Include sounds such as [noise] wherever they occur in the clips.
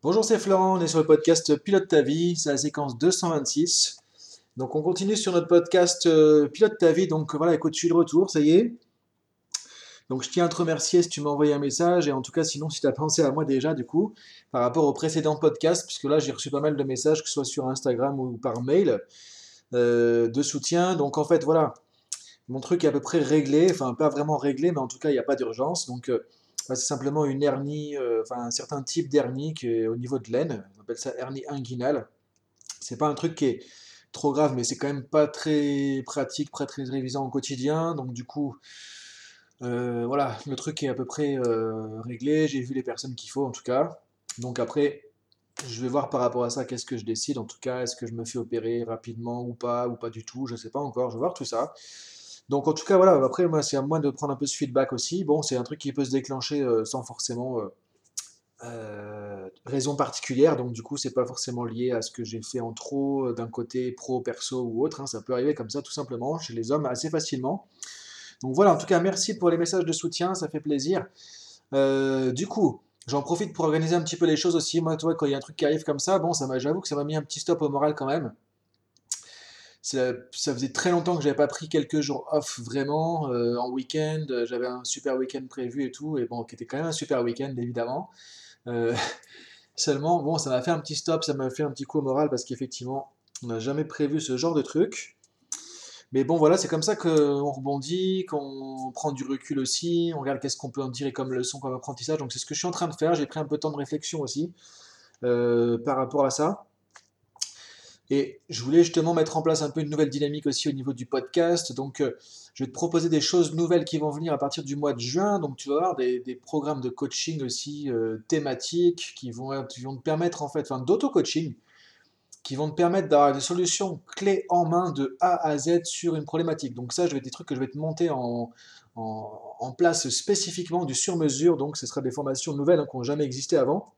Bonjour, c'est Florent, on est sur le podcast Pilote ta vie, c'est la séquence 226. Donc on continue sur notre podcast euh, Pilote ta vie, donc voilà, écoute, je suis de retour, ça y est. Donc je tiens à te remercier si tu m'as envoyé un message, et en tout cas sinon si tu as pensé à moi déjà du coup, par rapport au précédent podcast, puisque là j'ai reçu pas mal de messages, que ce soit sur Instagram ou par mail, euh, de soutien. Donc en fait voilà, mon truc est à peu près réglé, enfin pas vraiment réglé, mais en tout cas il n'y a pas d'urgence. Donc... Euh, c'est simplement une hernie, euh, enfin un certain type d'hernie qui est au niveau de l'aine. On appelle ça hernie inguinale. C'est pas un truc qui est trop grave, mais c'est quand même pas très pratique, pas très révisant au quotidien. Donc du coup, euh, voilà, le truc est à peu près euh, réglé. J'ai vu les personnes qu'il faut en tout cas. Donc après, je vais voir par rapport à ça qu'est-ce que je décide. En tout cas, est-ce que je me fais opérer rapidement ou pas, ou pas du tout? Je sais pas encore. Je vais voir tout ça. Donc en tout cas, voilà, après, moi, c'est à moi de prendre un peu ce feedback aussi. Bon, c'est un truc qui peut se déclencher euh, sans forcément euh, euh, raison particulière, donc du coup, c'est pas forcément lié à ce que j'ai fait en trop d'un côté pro, perso ou autre. hein. Ça peut arriver comme ça tout simplement chez les hommes assez facilement. Donc voilà, en tout cas, merci pour les messages de soutien, ça fait plaisir. du coup, j'en profite pour organiser un petit peu les choses aussi. Moi, toi, quand il y a un truc qui arrive comme ça, bon, ça j'avoue que ça m'a mis un petit stop au moral quand même ça, faisait très longtemps que j'avais pas pris quelques jours off vraiment euh, en week-end. J'avais un super week-end prévu et tout, et bon, qui était quand même un super week-end évidemment. Euh, [laughs] seulement, bon, ça m'a fait un petit stop, ça m'a fait un petit coup au moral parce qu'effectivement, on n'a jamais prévu ce genre de truc. Mais bon, voilà, c'est comme ça qu'on rebondit, qu'on prend du recul aussi, on regarde qu'est-ce qu'on peut en tirer comme leçon, comme apprentissage. Donc c'est ce que je suis en train de faire. J'ai pris un peu de temps de réflexion aussi euh, par rapport à ça. Et je voulais justement mettre en place un peu une nouvelle dynamique aussi au niveau du podcast. Donc, euh, je vais te proposer des choses nouvelles qui vont venir à partir du mois de juin. Donc, tu vas avoir des, programmes de coaching aussi euh, thématiques qui vont, te permettre, en fait, enfin, d'auto-coaching, qui vont te permettre d'avoir des solutions clés en main de A à Z sur une problématique. Donc, ça, je vais des trucs que je vais te monter en, en, place spécifiquement du sur-mesure. Donc, ce sera des formations nouvelles hein, qui n'ont jamais existé avant.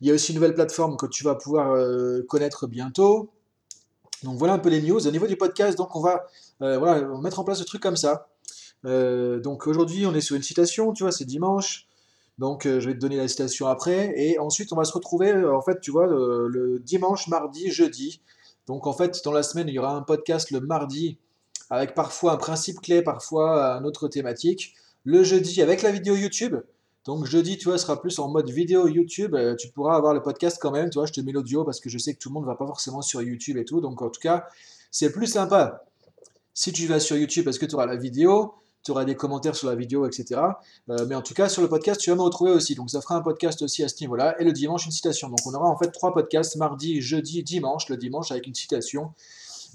Il y a aussi une nouvelle plateforme que tu vas pouvoir euh, connaître bientôt. Donc voilà un peu les news. Au niveau du podcast, donc on va, euh, mettre en place ce truc comme ça. Euh, donc aujourd'hui, on est sur une citation, tu vois, c'est dimanche. Donc je vais te donner la citation après. Et ensuite, on va se retrouver, en fait, tu vois, le, dimanche, mardi, jeudi. Donc en fait, dans la semaine, il y aura un podcast le mardi avec parfois un principe clé, parfois une autre thématique. Le jeudi avec la vidéo YouTube. Donc jeudi, tu vois, sera plus en mode vidéo YouTube. Euh, tu pourras avoir le podcast quand même, tu vois, je te mets l'audio parce que je sais que tout le monde ne va pas forcément sur YouTube et tout. Donc en tout cas, c'est plus sympa si tu vas sur YouTube parce que tu auras la vidéo, tu auras des commentaires sur la vidéo, etc. Euh, mais en tout cas, sur le podcast, tu vas me retrouver aussi. Donc ça fera un podcast aussi à ce niveau-là. Et le dimanche, une citation. Donc on aura en fait trois podcasts, mardi, jeudi, dimanche. Le dimanche avec une citation.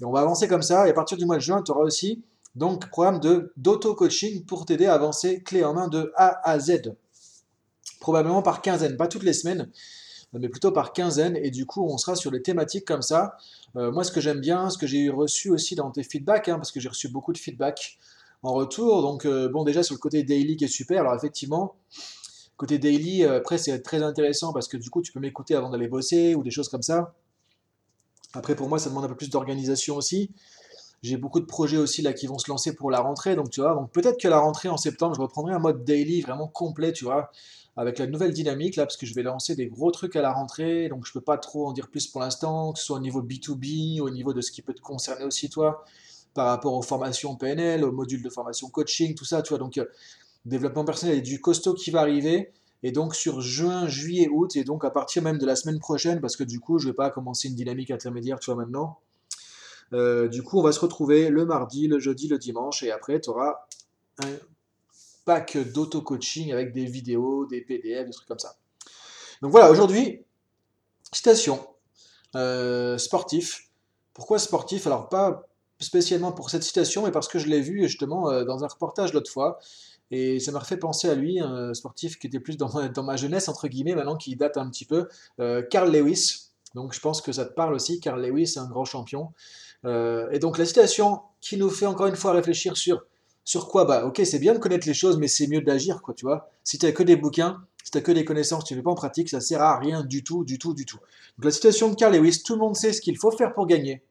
Et on va avancer comme ça. Et à partir du mois de juin, tu auras aussi donc programme d'auto-coaching pour t'aider à avancer clé en main de A à Z probablement par quinzaine, pas toutes les semaines, mais plutôt par quinzaine, et du coup on sera sur des thématiques comme ça. Euh, moi ce que j'aime bien, ce que j'ai reçu aussi dans tes feedbacks, hein, parce que j'ai reçu beaucoup de feedback en retour, donc euh, bon déjà sur le côté daily qui est super, alors effectivement, côté daily, euh, après c'est très intéressant parce que du coup tu peux m'écouter avant d'aller bosser ou des choses comme ça. Après pour moi ça demande un peu plus d'organisation aussi. J'ai beaucoup de projets aussi là qui vont se lancer pour la rentrée, donc tu vois, donc peut-être que la rentrée en septembre, je reprendrai un mode daily vraiment complet, tu vois, avec la nouvelle dynamique là, parce que je vais lancer des gros trucs à la rentrée, donc je peux pas trop en dire plus pour l'instant, que ce soit au niveau B2B, au niveau de ce qui peut te concerner aussi toi, par rapport aux formations PNL, aux modules de formation coaching, tout ça, tu vois, donc euh, développement personnel, a du costaud qui va arriver, et donc sur juin, juillet, août, et donc à partir même de la semaine prochaine, parce que du coup, je vais pas commencer une dynamique intermédiaire, tu vois, maintenant. Euh, du coup, on va se retrouver le mardi, le jeudi, le dimanche, et après, tu auras un pack d'auto-coaching avec des vidéos, des PDF, des trucs comme ça. Donc voilà, aujourd'hui, citation, euh, sportif. Pourquoi sportif? Alors pas spécialement pour cette citation, mais parce que je l'ai vu justement euh, dans un reportage l'autre fois. Et ça m'a fait penser à lui, un sportif qui était plus dans ma, dans ma jeunesse, entre guillemets, maintenant qui date un petit peu, Carl Lewis. Donc je pense que ça te parle aussi, Carl Lewis, un grand champion. Et donc la citation qui nous fait encore une fois réfléchir sur sur quoi Bah ok, c'est bien de connaître les choses, mais c'est mieux d'agir, quoi, tu vois. Si tu que des bouquins, si tu que des connaissances, tu ne fais pas en pratique, ça sert à rien du tout, du tout, du tout. Donc la citation de Carl Lewis, tout le monde sait ce qu'il faut faire pour gagner.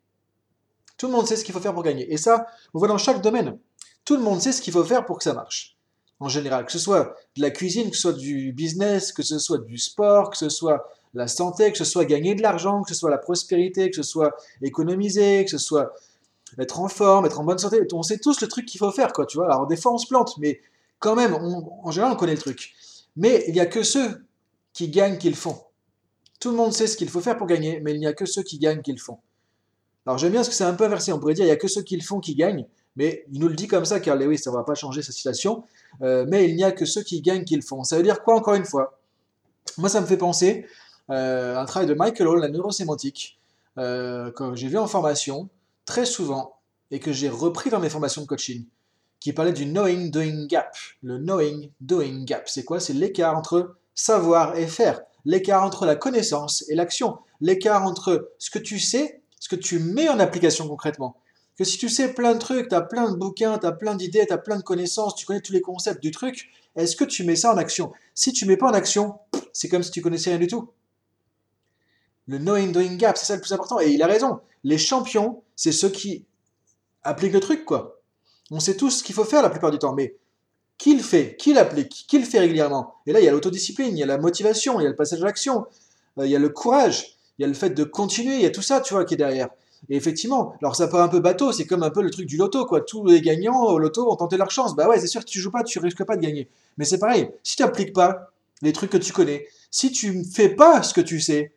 Tout le monde sait ce qu'il faut faire pour gagner. Et ça, on voit dans chaque domaine. Tout le monde sait ce qu'il faut faire pour que ça marche. en général, que ce soit de la cuisine, que ce soit du business, que ce soit du sport, que ce soit la santé, que ce soit gagner de l'argent, que ce soit la prospérité, que ce soit économiser, que ce soit être en forme, être en bonne santé. On sait tous le truc qu'il faut faire, quoi, tu vois. Alors des fois on se plante, mais quand même, en général on connaît le truc. Mais il n'y a que ceux qui gagnent qui le font. Tout le monde sait ce qu'il faut faire pour gagner, mais il n'y a que ceux qui gagnent qui le font. Alors j'aime bien ce que c'est un peu inversé. On pourrait dire il n'y a que ceux qui le font qui gagnent, mais il nous le dit comme ça, car Lewis, ça ne va pas changer sa situation. Euh, mais il n'y a que ceux qui gagnent qui le font. Ça veut dire quoi, encore une fois? Moi, ça me fait penser un travail de Michael Hall, la neurosémantique, euh, que j'ai vu en formation très souvent et que j'ai repris dans mes formations de coaching, qui parlait du knowing-doing gap. Le knowing-doing gap, c'est quoi? C'est l'écart entre savoir et faire, l'écart entre la connaissance et l'action, l'écart entre ce que tu sais, ce que tu mets en application concrètement. Que si tu sais plein de trucs, tu as plein de bouquins, tu as plein d'idées, tu as plein de connaissances, tu connais tous les concepts du truc, est-ce que tu mets ça en action? Si tu mets pas en action, c'est comme si tu connaissais rien du tout. Le knowing doing gap, c'est ça le plus important. Et il a raison. Les champions, c'est ceux qui appliquent le truc, quoi. On sait tous ce qu'il faut faire la plupart du temps, mais qui le fait Qui l'applique Qui le fait régulièrement Et là, il y a l'autodiscipline, il y a la motivation, il y a le passage à l'action, euh, il y a le courage, il y a le fait de continuer, il y a tout ça, tu vois, qui est derrière. Et effectivement, alors ça paraît un peu bateau, c'est comme un peu le truc du loto, quoi. Tous les gagnants au loto ont tenté leur chance. Bah ouais, c'est sûr que tu joues pas, tu risques pas de gagner. Mais c'est pareil, si tu n'appliques pas les trucs que tu connais, si tu ne fais pas ce que tu sais,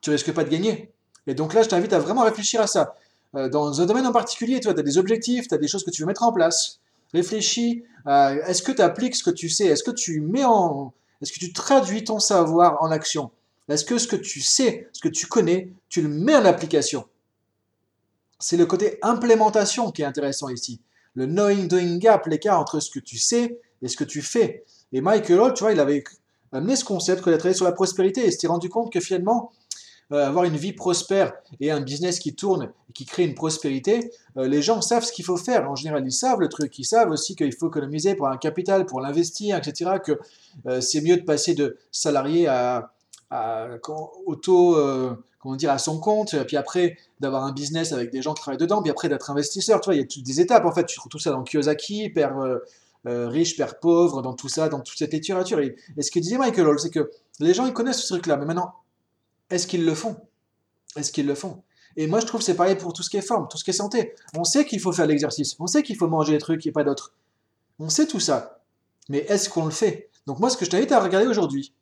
tu risques pas de gagner. Et donc là, je t'invite à vraiment réfléchir à ça. Euh, dans un domaine en particulier, tu as des objectifs, tu as des choses que tu veux mettre en place. Réfléchis à est-ce que tu appliques ce que tu sais? Est-ce que tu mets en. Est-ce que tu traduis ton savoir en action? Est-ce que ce que tu sais, ce que tu connais, tu le mets en application? C'est le côté implémentation qui est intéressant ici. Le knowing-doing gap, l'écart entre ce que tu sais et ce que tu fais. Et Michael Hall, tu vois, il avait amené ce concept qu'il a travaillé sur la prospérité et s'est rendu compte que finalement, euh, avoir une vie prospère et un business qui tourne et qui crée une prospérité, euh, les gens savent ce qu'il faut faire. En général, ils savent le truc. Ils savent aussi qu'il faut économiser pour un capital, pour l'investir, etc. Que euh, c'est mieux de passer de salarié à, à euh, comment dire, à son compte, puis après d'avoir un business avec des gens qui travaillent dedans, puis après d'être investisseur. Tu vois, il y a toutes des étapes en fait. Tu trouves tout ça dans Kiyosaki, père euh, euh, riche, père pauvre, dans tout ça, dans toute cette littérature. Et, ce que disait Michael Hall, c'est que les gens ils connaissent ce truc-là, mais maintenant, est-ce qu'ils le font? Est-ce qu'ils le font? Et moi, je trouve que c'est pareil pour tout ce qui est forme, tout ce qui est santé. On sait qu'il faut faire l'exercice, on sait qu'il faut manger des trucs et pas d'autres. On sait tout ça. Mais est-ce qu'on le fait? Donc moi, ce que je t'invite à regarder aujourd'hui,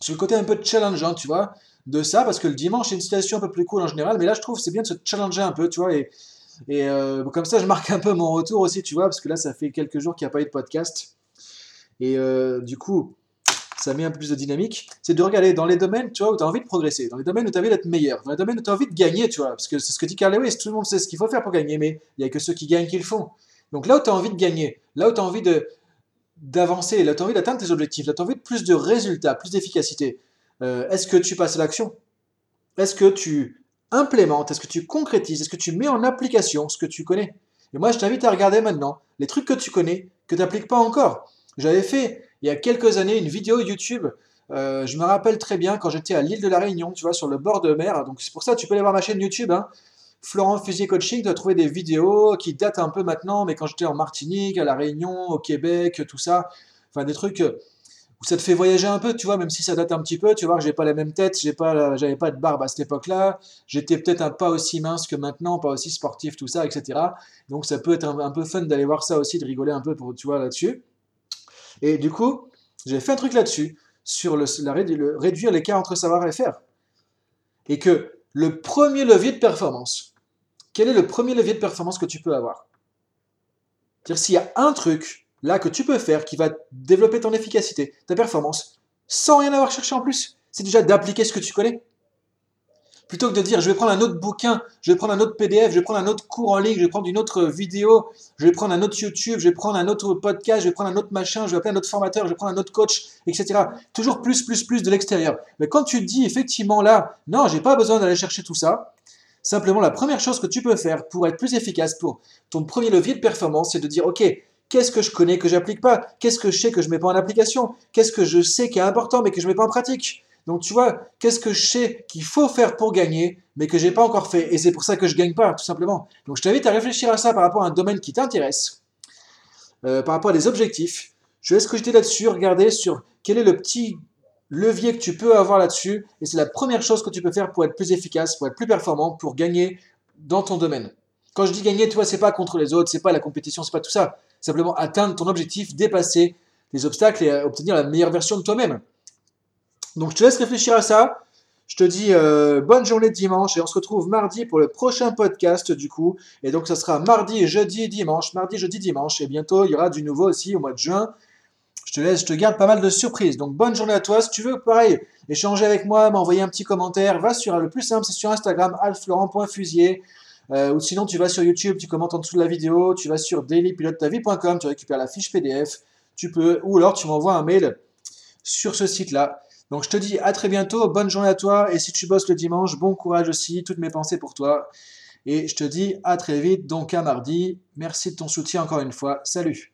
sur le côté un peu challengeant, tu vois, de ça, parce que le dimanche, c'est une situation un peu plus cool en général, mais là, je trouve c'est bien de se challenger un peu, tu vois, et, et euh, comme ça, je marque un peu mon retour aussi, tu vois, parce que là, ça fait quelques jours qu'il n'y a pas eu de podcast. Et euh, du coup, ça met un peu plus de dynamique. C'est de regarder dans les domaines, où tu as envie de progresser, dans les domaines où tu as envie d'être meilleur, dans les domaines où tu as envie de gagner, parce que c'est ce que dit Carl Lewis, tout le monde sait ce qu'il faut faire pour gagner, mais il n'y a que ceux qui gagnent qui le font. Donc là où tu as envie de gagner, là où tu as envie d'avancer, là tu as envie d'atteindre tes objectifs, là tu as envie de plus de résultats, plus d'efficacité, euh, est-ce que tu passes à l'action? Est-ce que tu implémentes Est-ce que tu concrétises Est-ce que tu mets en application ce que tu connais? Et moi, je t'invite à regarder maintenant les trucs que tu connais, que tu n'appliques pas encore. J'avais fait il y a quelques années une vidéo YouTube. Euh, je me rappelle très bien quand j'étais à l'île de la Réunion, tu vois, sur le bord de mer. Donc c'est pour ça, tu peux aller voir ma chaîne YouTube. Hein. Florent Fusier Coaching, tu as trouvé des vidéos qui datent un peu maintenant, mais quand j'étais en Martinique, à La Réunion, au Québec, tout ça. Enfin, des trucs ça te fait voyager un peu, tu vois, même si ça date un petit peu, tu vois, j'ai pas la même tête, j'ai pas, j'avais pas de barbe à cette époque-là, j'étais peut-être un pas aussi mince que maintenant, pas aussi sportif, tout ça, etc. Donc ça peut être un, peu fun d'aller voir ça aussi, de rigoler un peu, pour, tu vois, là-dessus. Et du coup, j'ai fait un truc là-dessus, sur le, réduire l'écart entre savoir et faire. Et que le premier levier de performance, quel est le premier levier de performance que tu peux avoir? C'est-à-dire s'il y a un truc là que tu peux faire qui va développer ton efficacité, ta performance, sans rien avoir cherché en plus. C'est déjà d'appliquer ce que tu connais. Plutôt que de dire je vais prendre un autre bouquin, je vais prendre un autre PDF, je vais prendre un autre cours en ligne, je vais prendre une autre vidéo, je vais prendre un autre YouTube, je vais prendre un autre podcast, je vais prendre un autre machin, je vais appeler un autre formateur, je vais prendre un autre coach, etc. Toujours plus, plus, plus de l'extérieur. Mais quand tu dis effectivement là, non, j'ai pas besoin d'aller chercher tout ça, simplement la première chose que tu peux faire pour être plus efficace, pour ton premier levier de performance, c'est de dire ok, Qu'est-ce que je connais que j'applique pas? Qu'est-ce que je sais que je mets pas en application? Qu'est-ce que je sais qui est important mais que je mets pas en pratique? Donc tu vois, qu'est-ce que je sais qu'il faut faire pour gagner mais que j'ai pas encore fait? Et c'est pour ça que je gagne pas tout simplement. Donc je t'invite à réfléchir à ça par rapport à un domaine qui t'intéresse, euh, par rapport à des objectifs. Je laisse cogiter là-dessus, regarder sur quel est le petit levier que tu peux avoir là-dessus. Et c'est la première chose que tu peux faire pour être plus efficace, pour être plus performant, pour gagner dans ton domaine. Quand je dis gagner, tu vois, c'est pas contre les autres, c'est pas la compétition, c'est pas tout ça. Simplement atteindre ton objectif, dépasser les obstacles et obtenir la meilleure version de toi-même. Donc je te laisse réfléchir à ça. Je te dis euh, bonne journée de dimanche et on se retrouve mardi pour le prochain podcast du coup. Et donc ça sera mardi, jeudi, dimanche, mardi, jeudi, dimanche. Et bientôt il y aura du nouveau aussi au mois de juin. Je te laisse, je te garde pas mal de surprises. Donc bonne journée à toi. Si tu veux, pareil, échanger avec moi, m'envoyer un petit commentaire, va sur le plus simple, c'est sur Instagram, alflorent.fusier. Euh, ou sinon, tu vas sur YouTube, tu commentes en dessous de la vidéo, tu vas sur dailypilotetavie.com, tu récupères la fiche PDF, tu peux, ou alors tu m'envoies un mail sur ce site-là. Donc je te dis à très bientôt, bonne journée à toi, et si tu bosses le dimanche, bon courage aussi, toutes mes pensées pour toi. Et je te dis à très vite, donc à mardi. Merci de ton soutien encore une fois. Salut